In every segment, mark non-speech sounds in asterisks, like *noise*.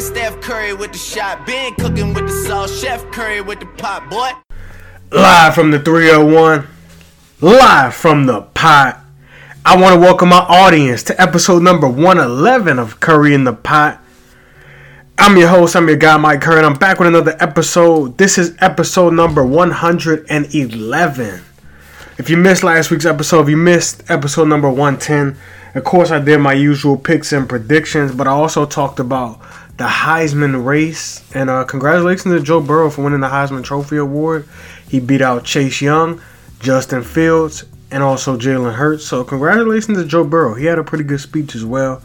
Been Steph Curry with the shot, been cooking with the sauce, Chef Curry with the pot, boy. Live from the 301, live from the pot. I want to welcome my audience to episode number 111 of Curry in the Pot. I'm your host, I'm your guy, Mike Curry, and I'm back with another episode. This is episode number 111. If you missed last week's episode, if you missed episode number 110, of course, I did my usual picks and predictions, but I also talked about the Heisman race. And uh, congratulations to Joe Burrow for winning the Heisman Trophy Award. He beat out Chase Young, Justin Fields, and also Jalen Hurts. So congratulations to Joe Burrow. He had a pretty good speech as well.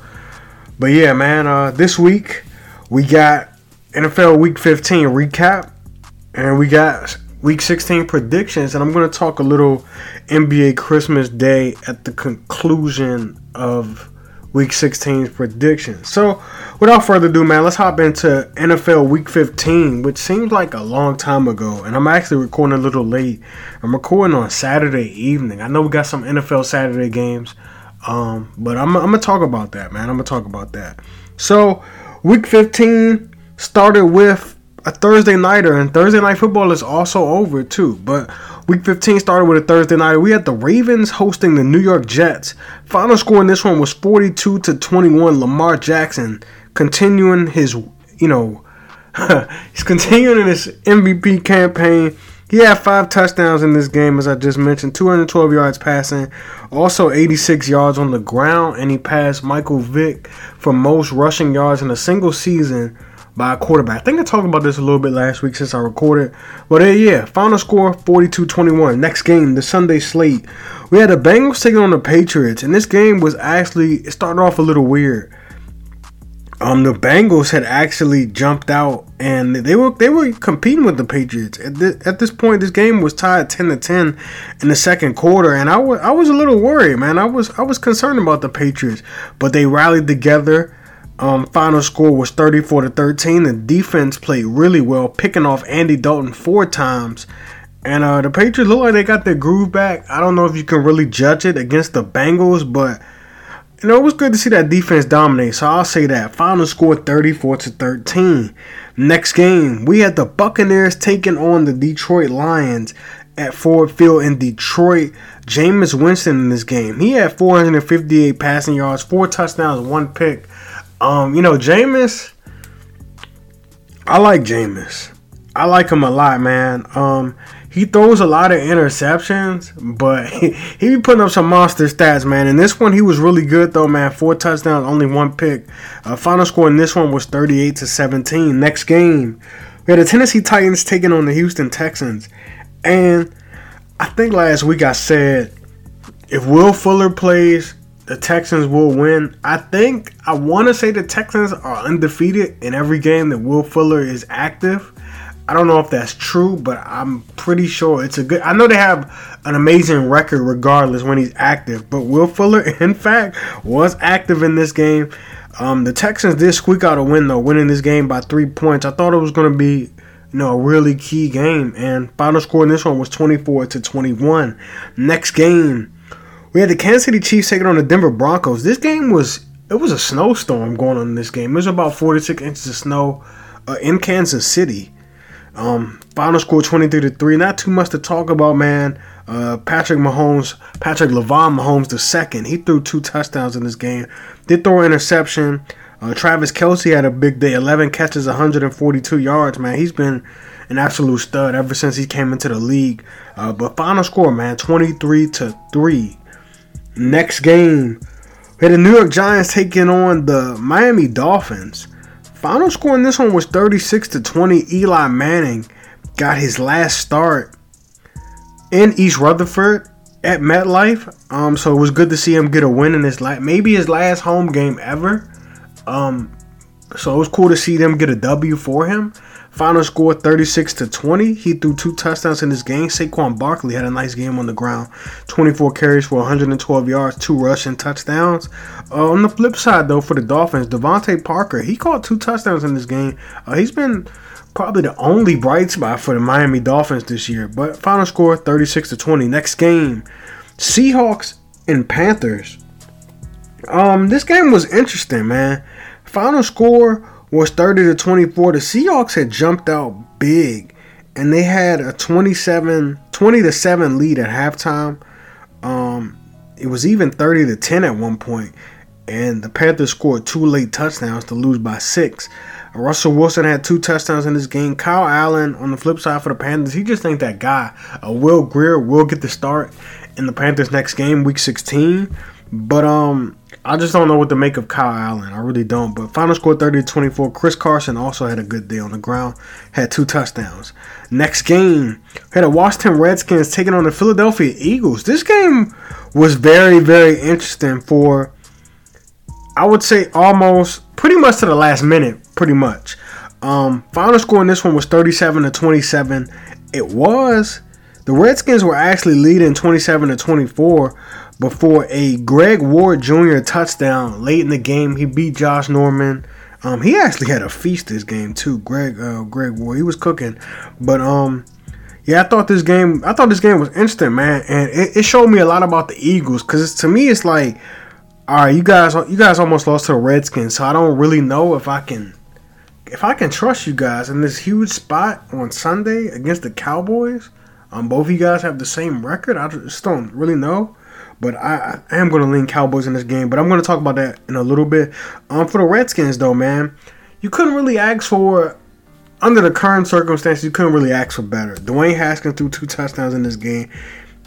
But yeah, man, uh, this week we got NFL Week 15 recap, and we got Week 16 predictions, and I'm going to talk a little NBA Christmas Day at the conclusion of Week 16's predictions. So, without further ado, man, let's hop into NFL Week 15, which seems like a long time ago. And I'm actually recording a little late. I'm recording on Saturday evening. I know we got some NFL Saturday games, um, but I'm, I'm gonna talk about that, man. I'm gonna talk about that. So, Week 15 started with a Thursday nighter, and Thursday night football is also over too. But Week 15 started with a Thursday night. We had the Ravens hosting the New York Jets. Final score in this one was 42 to 21. Lamar Jackson continuing his, you know, *laughs* he's continuing his MVP campaign. He had five touchdowns in this game, as I just mentioned, 212 yards passing, also 86 yards on the ground, and he passed Michael Vick for most rushing yards in a single season by a quarterback. I think I talked about this a little bit last week since I recorded. But uh, yeah, final score 42-21. Next game, the Sunday slate. We had the Bengals taking on the Patriots, and this game was actually it started off a little weird. Um, the Bengals had actually jumped out, and they were they were competing with the Patriots. At, this, at this point, this game was tied ten to ten in the second quarter, and I was I was a little worried, man. I was I was concerned about the Patriots, but they rallied together um, final score was 34 to 13. The defense played really well, picking off Andy Dalton four times. And uh, the Patriots look like they got their groove back. I don't know if you can really judge it against the Bengals, but you know it was good to see that defense dominate. So I'll say that. Final score 34 to 13. Next game, we had the Buccaneers taking on the Detroit Lions at Ford Field in Detroit. Jameis Winston in this game, he had 458 passing yards, four touchdowns, one pick. Um, you know, Jameis, I like Jameis. I like him a lot, man. Um, he throws a lot of interceptions, but *laughs* he, he be putting up some monster stats, man. And this one, he was really good though, man. Four touchdowns, only one pick. Uh, final score in this one was 38 to 17. Next game, we had the Tennessee Titans taking on the Houston Texans, and I think last week I said if Will Fuller plays, the Texans will win. I think I want to say the Texans are undefeated in every game that Will Fuller is active. I don't know if that's true, but I'm pretty sure it's a good. I know they have an amazing record regardless when he's active, but Will Fuller, *laughs* in fact, was active in this game. Um, the Texans did squeak out a win though, winning this game by three points. I thought it was going to be, you know, a really key game, and final score in this one was 24 to 21. Next game, we had the Kansas City Chiefs taking on the Denver Broncos. This game was it was a snowstorm going on in this game. It was about 46 inches of snow uh, in Kansas City. Um, final score 23 to 3. Not too much to talk about, man. Uh, Patrick Mahomes, Patrick Lavon Mahomes the second. He threw two touchdowns in this game. Did throw an interception. Uh, Travis Kelce had a big day. 11 catches, 142 yards, man. He's been an absolute stud ever since he came into the league. Uh, but final score, man, 23 to 3. Next game, we had the New York Giants taking on the Miami Dolphins. Final score in this one was 36 to 20. Eli Manning got his last start in East Rutherford at MetLife. Um, so it was good to see him get a win in his last, maybe his last home game ever. Um, so it was cool to see them get a W for him. Final score 36 to 20. He threw two touchdowns in this game. Saquon Barkley had a nice game on the ground. 24 carries for 112 yards, two rushing touchdowns. Uh, on the flip side, though, for the Dolphins, DeVante Parker, he caught two touchdowns in this game. Uh, he's been probably the only bright spot for the Miami Dolphins this year. But final score 36 to 20. Next game, Seahawks and Panthers. Um, this game was interesting, man. Final score was 30 to 24. The Seahawks had jumped out big and they had a 27 20 to 7 lead at halftime. Um, it was even 30 to 10 at one point, and the Panthers scored two late touchdowns to lose by six. Russell Wilson had two touchdowns in this game. Kyle Allen, on the flip side for the Panthers, he just ain't that guy. Uh, Will Grier will get the start in the Panthers' next game, Week 16. But um, I just don't know what to make of Kyle Allen. I really don't. But final score 30 to 24. Chris Carson also had a good day on the ground. Had two touchdowns. Next game, had a Washington Redskins taking on the Philadelphia Eagles. This game was very, very interesting for I would say almost pretty much to the last minute, pretty much. Um, final score in this one was 37 to 27. It was the Redskins were actually leading 27 to 24 before a Greg Ward Jr. touchdown late in the game. He beat Josh Norman. Um, he actually had a feast this game too. Greg uh, Greg Ward, he was cooking. But um, yeah, I thought this game I thought this game was instant, man, and it, it showed me a lot about the Eagles because to me it's like all right, you guys, you guys almost lost to the Redskins, so I don't really know if I can, if I can trust you guys in this huge spot on Sunday against the Cowboys. Um, both of you guys have the same record. I just don't really know, but I, I am going to lean Cowboys in this game. But I'm going to talk about that in a little bit. Um, for the Redskins, though, man, you couldn't really ask for under the current circumstances, you couldn't really ask for better. Dwayne Haskins threw two touchdowns in this game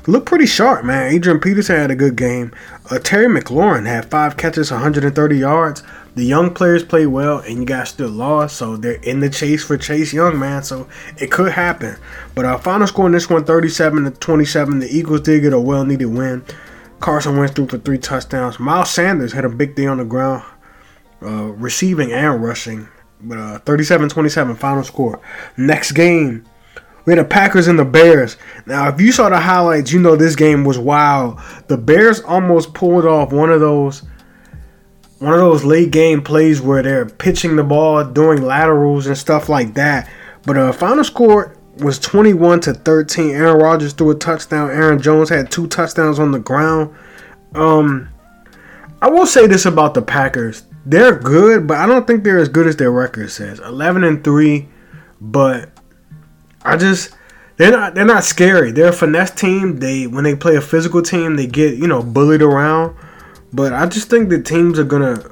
looked pretty sharp, man. Adrian Peterson had a good game. Uh, Terry McLaurin had five catches, 130 yards. The young players played well, and you guys still lost, so they're in the chase for Chase Young, man. So it could happen. But our final score in this one, 37 to 27. The Eagles did get a well-needed win. Carson Wentz threw for three touchdowns. Miles Sanders had a big day on the ground, uh, receiving and rushing. But uh, 37-27 final score. Next game, we had the Packers and the Bears. Now, if you saw the highlights, you know this game was wild. The Bears almost pulled off one of those one of those late game plays where they're pitching the ball, doing laterals and stuff like that. But uh, final score was 21 to 13. Aaron Rodgers threw a touchdown. Aaron Jones had two touchdowns on the ground. Um, I will say this about the Packers: they're good, but I don't think they're as good as their record says. 11 and three, but I just they're not they're not scary. They're a finesse team. They when they play a physical team, they get you know bullied around. But I just think the teams are gonna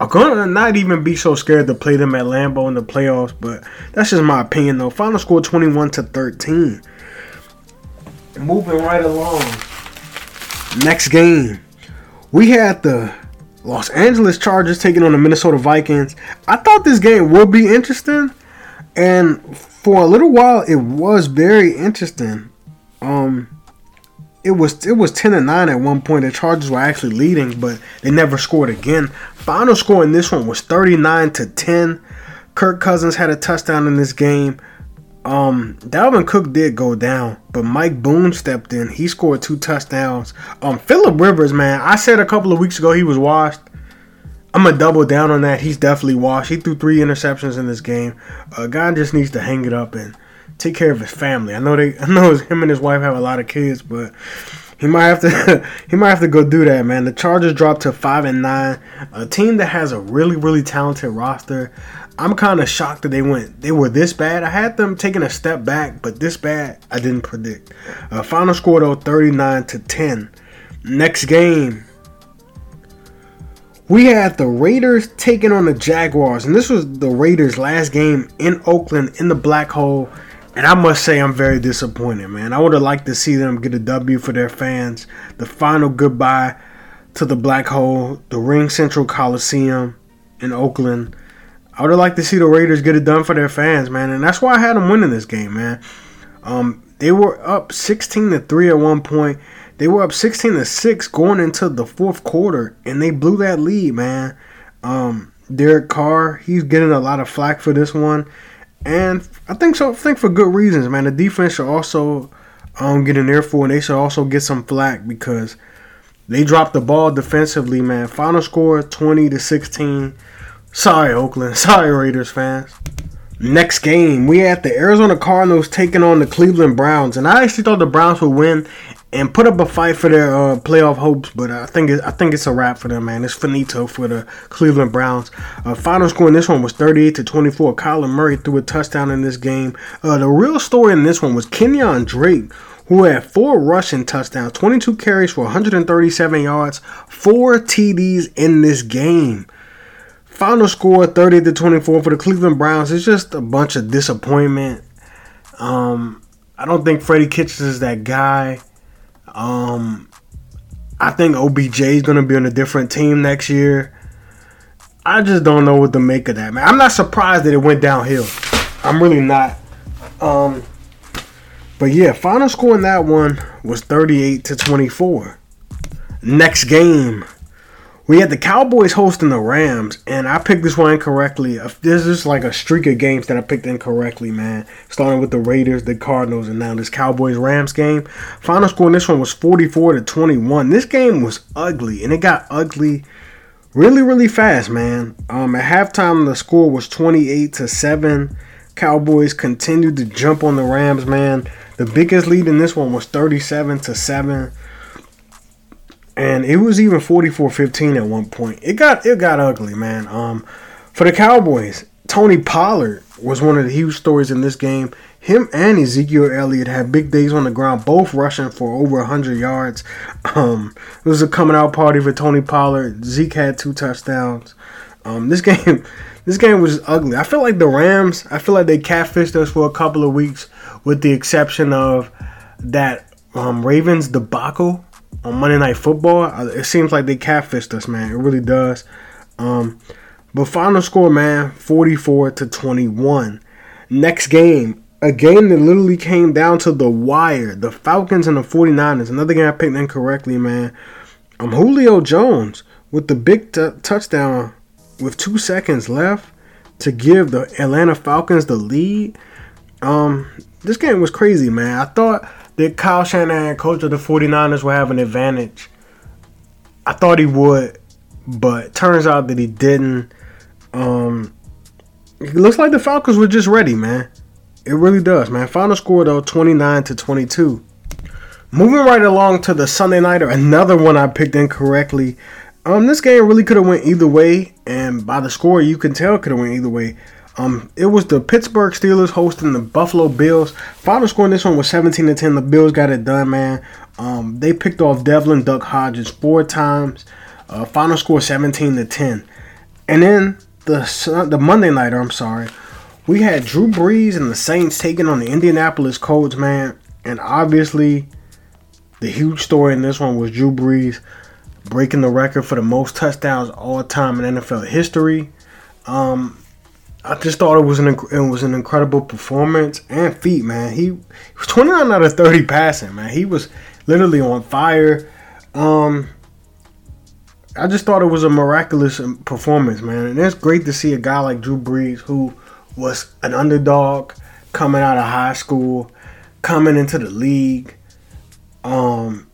are gonna not even be so scared to play them at Lambeau in the playoffs. But that's just my opinion though. Final score twenty one to thirteen. Moving right along. Next game, we had the Los Angeles Chargers taking on the Minnesota Vikings. I thought this game would be interesting, and for a little while it was very interesting. Um it was it was 10 and 9 at one point. The Chargers were actually leading, but they never scored again. Final score in this one was 39 to 10. Kirk Cousins had a touchdown in this game. Um, Dalvin Cook did go down, but Mike Boone stepped in. He scored two touchdowns. Um, Philip Rivers, man, I said a couple of weeks ago he was washed. I'm gonna double down on that. He's definitely washed. He threw three interceptions in this game. A uh, guy just needs to hang it up and take care of his family. I know they, *laughs* I know him and his wife have a lot of kids, but he might have to, *laughs* he might have to go do that, man. The Chargers dropped to five and nine, a team that has a really, really talented roster. I'm kind of shocked that they went, they were this bad. I had them taking a step back, but this bad, I didn't predict. Uh, final score though, 39 to 10. Next game, we had the Raiders taking on the Jaguars, and this was the Raiders' last game in Oakland in the black hole. And I must say, I'm very disappointed, man. I would have liked to see them get a W for their fans. The final goodbye to the black hole, the RingCentral Coliseum in Oakland. I would have liked to see the Raiders get it done for their fans, man. And that's why I had them winning this game, man. Um, they were up 16 to 3 at one point. They were up 16 to 6 going into the fourth quarter, and they blew that lead, man. Um, Derek Carr, he's getting a lot of flack for this one. And I think so. I think for good reasons, man. The defense should also um, get an earful, and they should also get some flack because they dropped the ball defensively, man. Final score 20 to 16. Sorry, Oakland. *laughs* Sorry, Raiders fans. Next game, we had the Arizona Cardinals taking on the Cleveland Browns, and I actually thought the Browns would win. And put up a fight for their uh, playoff hopes. But I think it, I think it's a wrap for them, man. It's finito for the Cleveland Browns. Uh, final score in this one was 38 to 24. Kyler Murray threw a touchdown in this game. Uh, the real story in this one was Kenyan Drake. Who had four rushing touchdowns, 22 carries for 137 yards, four TDs in this game. Final score 30 to 24 for the Cleveland Browns. It's just a bunch of disappointment. Um, I don't think Freddie Kitchens is that guy. Um, I think OBJ is going to be on a different team next year. I just don't know what to make of that, man. I'm not surprised that it went downhill. I'm really not. Um, but yeah, final score in that one was 38 to 24. Next game, we had the Cowboys hosting the Rams, and I picked this one incorrectly. This is like a streak of games that I picked incorrectly, man. Starting with the Raiders, the Cardinals, and now this Cowboys Rams game. Final score in this one was 44 to 21. This game was ugly, and it got ugly really, really fast, man. Um, at halftime, the score was 28 to 7. Cowboys continued to jump on the Rams, man. The biggest lead in this one was 37 to 7 and it was even 44-15 at one point. It got it got ugly, man. Um, for the Cowboys, Tony Pollard was one of the huge stories in this game. Him and Ezekiel Elliott had big days on the ground, both rushing for over 100 yards. Um, it was a coming out party for Tony Pollard. Zeke had two touchdowns. Um, this *laughs* game, this game was ugly. I feel like the Rams. I feel like they catfished us for a couple of weeks, with the exception of that um, Ravens debacle on Monday Night Football. It seems like they catfished us, man. It really does. Um, but final score, man, 44 to 21. Next game, a game that literally came down to the wire. The Falcons and the 49ers. Another game I picked incorrectly, man. Um, Julio Jones with the big t- touchdown with two seconds left to give the Atlanta Falcons the lead. Um, this game was crazy, man. I thought that Kyle Shanahan, coach of the 49ers, will have an advantage. I thought he would, but turns out that he didn't. Um, it looks like the Falcons were just ready, man. It really does, man. Final score though, 29 to 22. Moving right along to the Sunday nighter, another one I picked incorrectly. Um, this game really could have went either way, and by the score, you can tell could have went either way. Um, it was the Pittsburgh Steelers hosting the Buffalo Bills. Final score in this one was 17 to 10. The Bills got it done, man. Um, they picked off Devlin Duck Hodges four times. Uh, final score 17 to 10. And then the the Monday nighter, I'm sorry, we had Drew Brees and the Saints taking on the Indianapolis Colts, man. And obviously, the huge story in this one was Drew Brees breaking the record for the most touchdowns all time in NFL history. Um, I just thought it was an it was an incredible performance and feat, man. He, he was 29 out of 30 passing, man. He was literally on fire. Um, I just thought it was a miraculous performance, man. And it's great to see a guy like Drew Brees, who was an underdog coming out of high school, coming into the league. Um,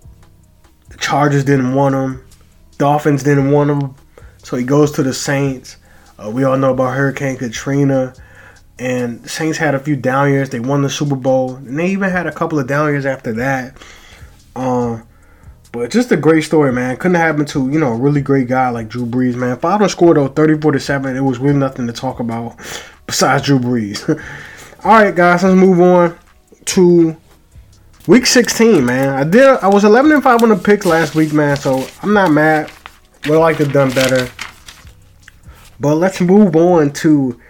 the Chargers didn't want him, Dolphins didn't want him, so he goes to the Saints uh, we all know about Hurricane Katrina, and Saints had a few down years. They won the Super Bowl, and they even had a couple of down years after that. Um, but just a great story, man. Couldn't happen to you know a really great guy like Drew Brees, man. Final score though, thirty-four to seven. It was really nothing to talk about besides Drew Brees. *laughs* all right, guys, let's move on to week sixteen, man. I did. I was eleven and five on the picks last week, man. So I'm not mad. Would like to have done better. But let's move on to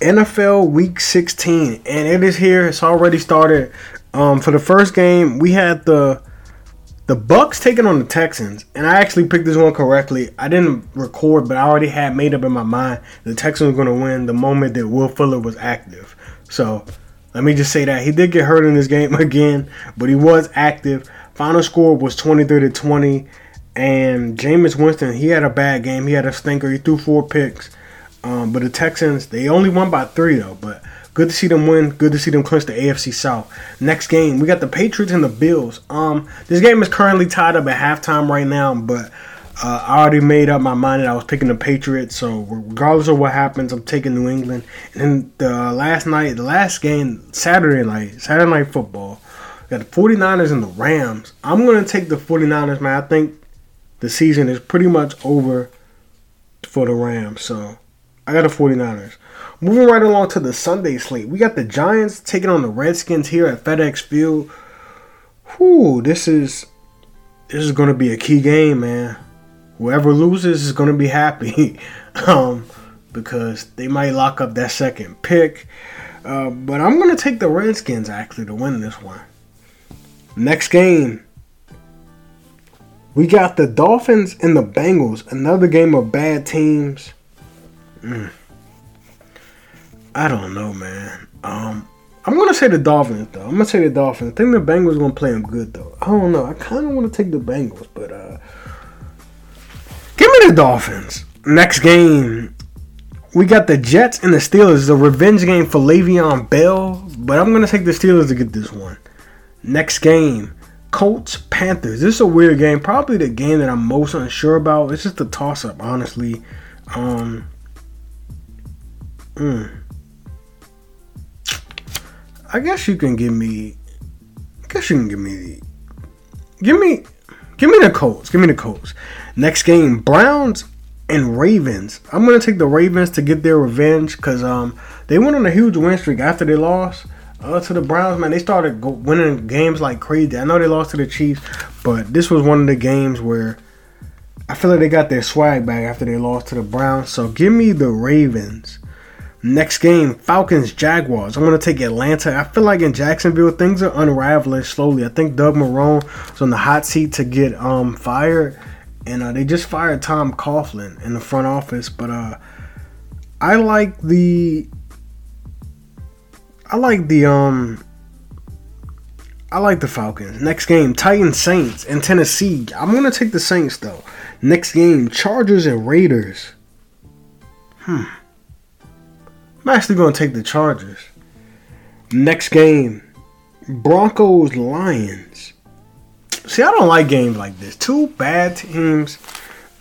NFL Week 16, and it is here. It's already started. Um, for the first game, we had the the Bucs taking on the Texans, and I actually picked this one correctly. I didn't record, but I already had made up in my mind the Texans were going to win the moment that Will Fuller was active. So let me just say that he did get hurt in this game *laughs* again, but he was active. Final score was 23 to 20. And Jameis Winston, he had a bad game. He had a stinker. He threw four picks. Um, but the Texans, they only won by three though. But good to see them win. Good to see them clinch the AFC South. Next game, we got the Patriots and the Bills. Um, this game is currently tied up at halftime right now, but uh, I already made up my mind that I was picking the Patriots. So regardless of what happens, I'm taking New England. And then the last night, the last game, Saturday night, Saturday night football. got the 49ers and the Rams. I'm going to take the 49ers, man. I think the season is pretty much over for the Rams. So I got the 49ers. Moving right along to the Sunday slate. We got the Giants taking on the Redskins here at FedEx Field. Whew, this is this is gonna be a key game, man. Whoever loses is gonna be happy. *laughs* um, because they might lock up that second pick. Uh, but I'm gonna take the Redskins actually to win this one. Next game, we got the Dolphins and the Bengals. Another game of bad teams. Mm. I don't know, man. Um, I'm gonna say the Dolphins though. I'm gonna say the Dolphins. I think the Bengals gonna play them good though. I don't know. I kind of want to take the Bengals, but uh, give me the Dolphins. Next game, we got the Jets and the Steelers. The revenge game for Le'Veon Bell, but I'm gonna take the Steelers to get this one. Next game, Colts Panthers. This is a weird game. Probably the game that I'm most unsure about. It's just a toss up, honestly. Um. Mm, I guess you can give me. I guess you can give me. Give me. Give me the Colts. Give me the Colts. Next game, Browns and Ravens. I'm gonna take the Ravens to get their revenge because um they went on a huge win streak after they lost uh, to the Browns. Man, they started go- winning games like crazy. I know they lost to the Chiefs, but this was one of the games where I feel like they got their swag back after they lost to the Browns. So give me the Ravens. Next game, Falcons Jaguars. I'm gonna take Atlanta. I feel like in Jacksonville things are unraveling slowly. I think Doug Marrone is on the hot seat to get um fired, and uh, they just fired Tom Coughlin in the front office. But uh, I like the I like the um I like the Falcons. Next game, Titans Saints in Tennessee. I'm gonna take the Saints though. Next game, Chargers and Raiders. Hmm. I'm actually to take the Chargers. Next game, Broncos Lions. See, I don't like games like this. Two bad teams.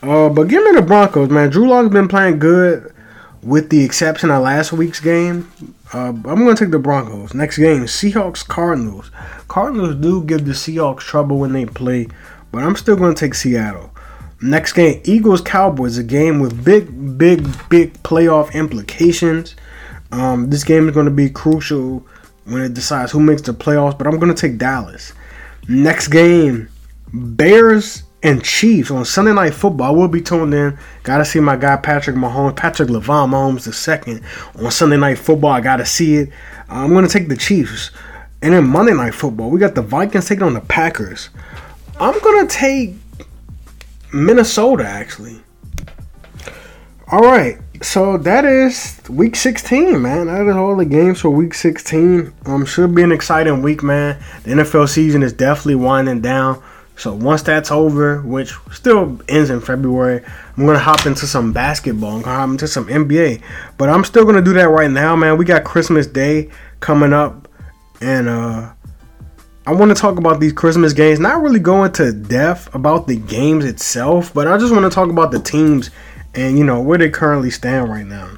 Uh, but give me the Broncos, man. Drew Lock's been playing good, with the exception of last week's game. Uh, I'm going to take the Broncos. Next game, Seahawks Cardinals. Cardinals do give the Seahawks trouble when they play, but I'm still going to take Seattle. Next game, Eagles Cowboys, a game with big, big, big playoff implications. Um, this game is going to be crucial when it decides who makes the playoffs, but I'm going to take Dallas. Next game, Bears and Chiefs on Sunday Night Football. I will be tuned in. Got to see my guy Patrick Mahomes, Patrick Lavon Mahomes the second on Sunday Night Football. I got to see it. Uh, I'm to take the Chiefs. And then Monday Night Football, we got the Vikings taking on the Packers. I'm to take Minnesota, actually. All right. So that is week 16, man. That is all the games for week 16. Um, should be an exciting week, man. The NFL season is definitely winding down. So once that's over, which still ends in February, I'm gonna hop into some basketball. I'm gonna hop into some NBA. But I'm still gonna do that right now, man. We got Christmas Day coming up, and uh I want to talk about these Christmas games. Not really go into depth about the games itself, but I just want to talk about the teams and you know where they currently stand right now.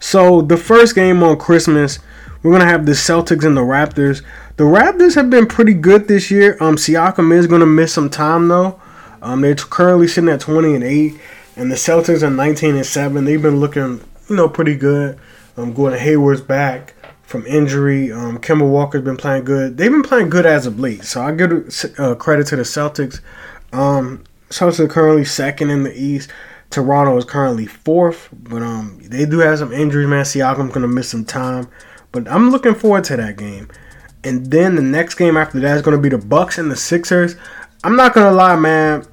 So the first game on Christmas, we're gonna have the Celtics and the Raptors. The Raptors have been pretty good this year. Um, Siakam is gonna miss some time though. Um, they're currently sitting at 20 and 8, and the Celtics are 19 and 7. They've been looking, you know, pretty good. Um, Gordon Hayward's back from injury. Um, Kemba Walker's been playing good. They've been playing good as of late. So I give uh, credit to the Celtics. Um, Celtics are currently second in the East. Toronto is currently fourth, but um, they do have some injuries, man. Siakam's gonna miss some time, but I'm looking forward to that game. And then the next game after that is gonna be the Bucks and the Sixers. I'm not gonna lie, man.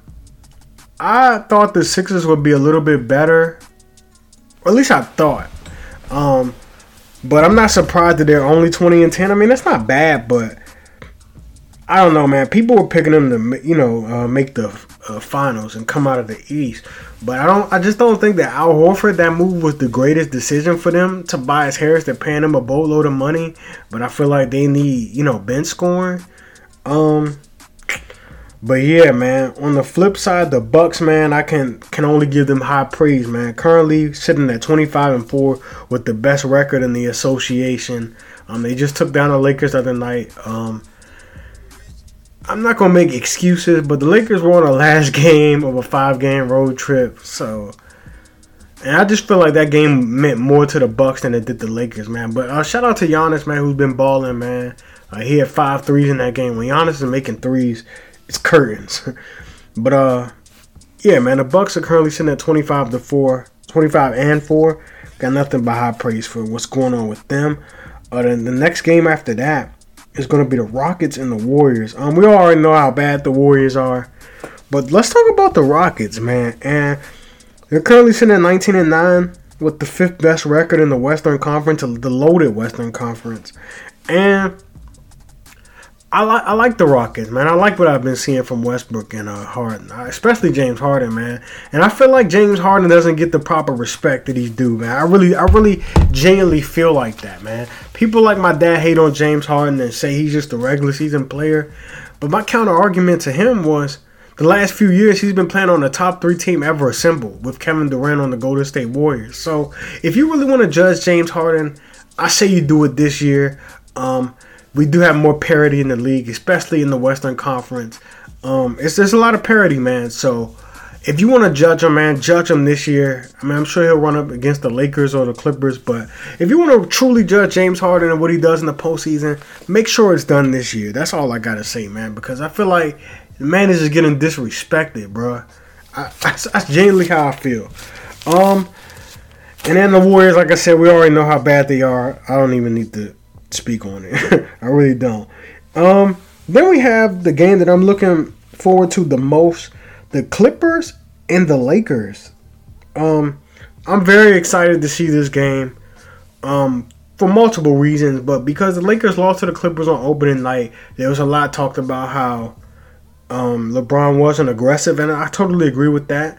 I thought the Sixers would be a little bit better, or at least I thought. Um, but I'm not surprised that they're only 20 and 10. I mean, that's not bad, but I don't know, man. People were picking them to, you know, uh, make the uh, finals and come out of the East. But I don't. I just don't think that Al Horford that move was the greatest decision for them. Tobias Harris, they're paying him a boatload of money, but I feel like they need, you know, bench scoring. Um, but yeah, man. On the flip side, the Bucks, man, I can can only give them high praise, man. Currently sitting at 25 and four with the best record in the association. Um, they just took down the Lakers the other night. Um I'm not gonna make excuses, but the Lakers were on the last *laughs* game of a five game road trip, so and I just feel like that game meant more to the Bucks than it did the Lakers, man. But uh, shout out to Giannis, man, who's been balling, man. Uh, he had five threes in that game. When Giannis is making threes, it's curtains. *laughs* but uh, yeah, man, the Bucks are currently sitting at 25 to four, 25 and four. Got nothing but high praise for what's going on with them. Uh, then the next game after that is going to be the Rockets and the Warriors. Um, we already know how bad the Warriors are, but let's talk about the Rockets, man. And they're currently sitting at 19 and nine with the fifth best record in the Western Conference, the loaded Western Conference, and I like I like the Rockets, man. I like what I've been seeing from Westbrook and uh, Harden, especially James Harden, man. And I feel like James Harden doesn't get the proper respect that he's due, man. I really, I really genuinely feel like that, man. People like my dad hate on James Harden and say he's just a regular season player, but my counter argument to him was the last few years he's been playing on the top three team ever assembled with Kevin Durant on the Golden State Warriors. So if you really want to judge James Harden, I say you do it this year. Um, we do have more parity in the league, especially in the Western Conference. Um, it's there's a lot of parity, man. So if you want to judge him, man, judge him this year. I mean, I'm sure he'll run up against the Lakers or the Clippers, but if you want to truly judge James Harden and what he does in the postseason, make sure it's done this year. That's all I gotta say, man, because I feel like the man is just getting disrespected, bro. I, *laughs* that's, genuinely how I feel. Um, and then the Warriors, like I said, we already know how bad they are. I don't even need to speak on it. *laughs* I really don't. Um, then we have the game that I'm looking forward to the most: the Clippers and the Lakers. Um, I'm very excited to see this game. Um, for multiple reasons, but because the Lakers lost to the Clippers on opening night, there was a lot talked about how um, LeBron wasn't aggressive, and I totally agree with that.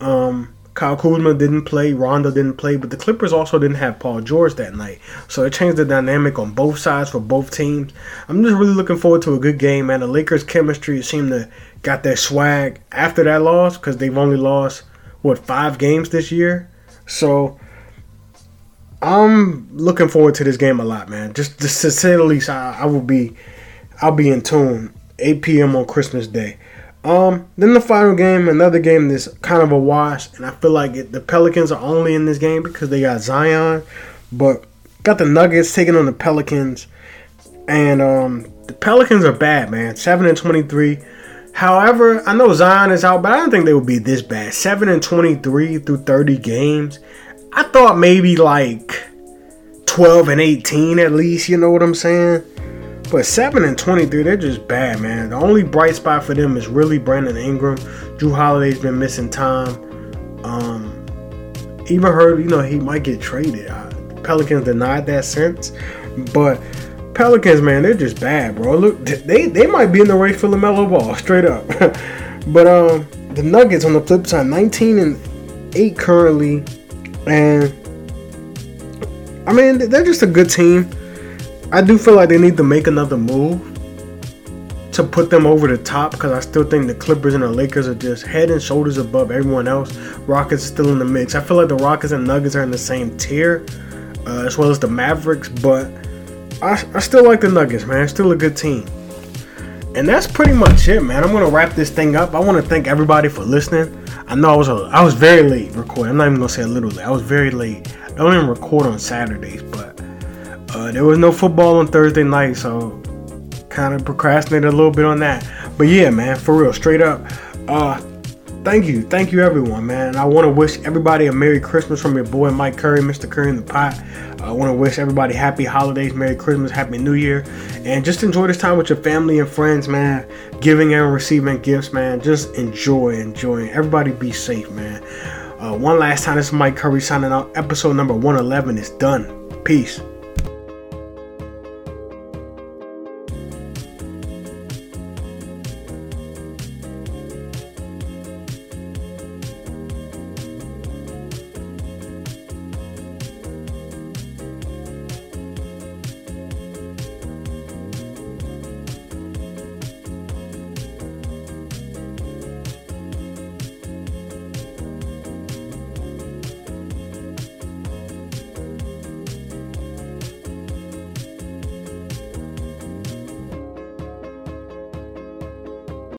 Um, Kyle Kuzma didn't play, Rondo didn't play, but the Clippers also didn't have Paul George that night. So it changed the dynamic on both sides for both teams. I'm just really looking forward to a good game, man. The Lakers' chemistry seemed to got their swag after that loss because they've only lost what five games this year. So I'm looking forward to this game a lot, man. Just, just to say the least, I, I will be I'll be in tune. 8 p.m. on Christmas Day. Um, then the final game, another game that's kind of a wash, and I feel like it, the Pelicans are only in this game because they got Zion, but got the Nuggets taking on the Pelicans, and um, the Pelicans are bad, man. Seven and twenty-three. However, I know Zion is out, but I don't think they would be this bad. Seven and twenty-three through thirty games. I thought maybe like twelve and eighteen at least. You know what I'm saying? But 7 and 23, they're just bad, man. The only bright spot for them is really Brandon Ingram. Jrue Holiday's been missing time. Um, even heard, you know, he might get traded. Pelicans denied that since. But Pelicans, man, they're just bad, bro. Look, they, they might be in the race for LaMelo Ball, *laughs* straight up. *laughs* but um, the Nuggets on the flip side, 19 and 8 currently. And I mean, they're just a good team. I do feel like they need to make another move to put them over the top because I still think the Clippers and the Lakers are just head and shoulders above everyone else. Rockets still in the mix. I feel like the Rockets and Nuggets are in the same tier, uh, as well as the Mavericks, but I, I still like the Nuggets, man. Still a good team. And that's pretty much it, man. I'm gonna wrap this thing up. I want to thank everybody for listening. I know I was a, I was very late recording. I'm not even gonna say a little late. I was very late. I don't even record on Saturdays, but uh, there was no football on Thursday night, so kind of procrastinated a little bit on that. But yeah, man, for real, straight up. Uh, thank you, thank you, everyone, man. I want to wish everybody a Merry Christmas from your boy Mike Curry, Mr. Curry in the Pot. I want to wish everybody happy holidays, Merry Christmas, Happy New Year, and just enjoy this time with your family and friends, man. Giving and receiving gifts, man. Just enjoy, enjoy. Everybody be safe, man. Uh, one last time, this is Mike Curry signing out. Episode number 111 is done. Peace.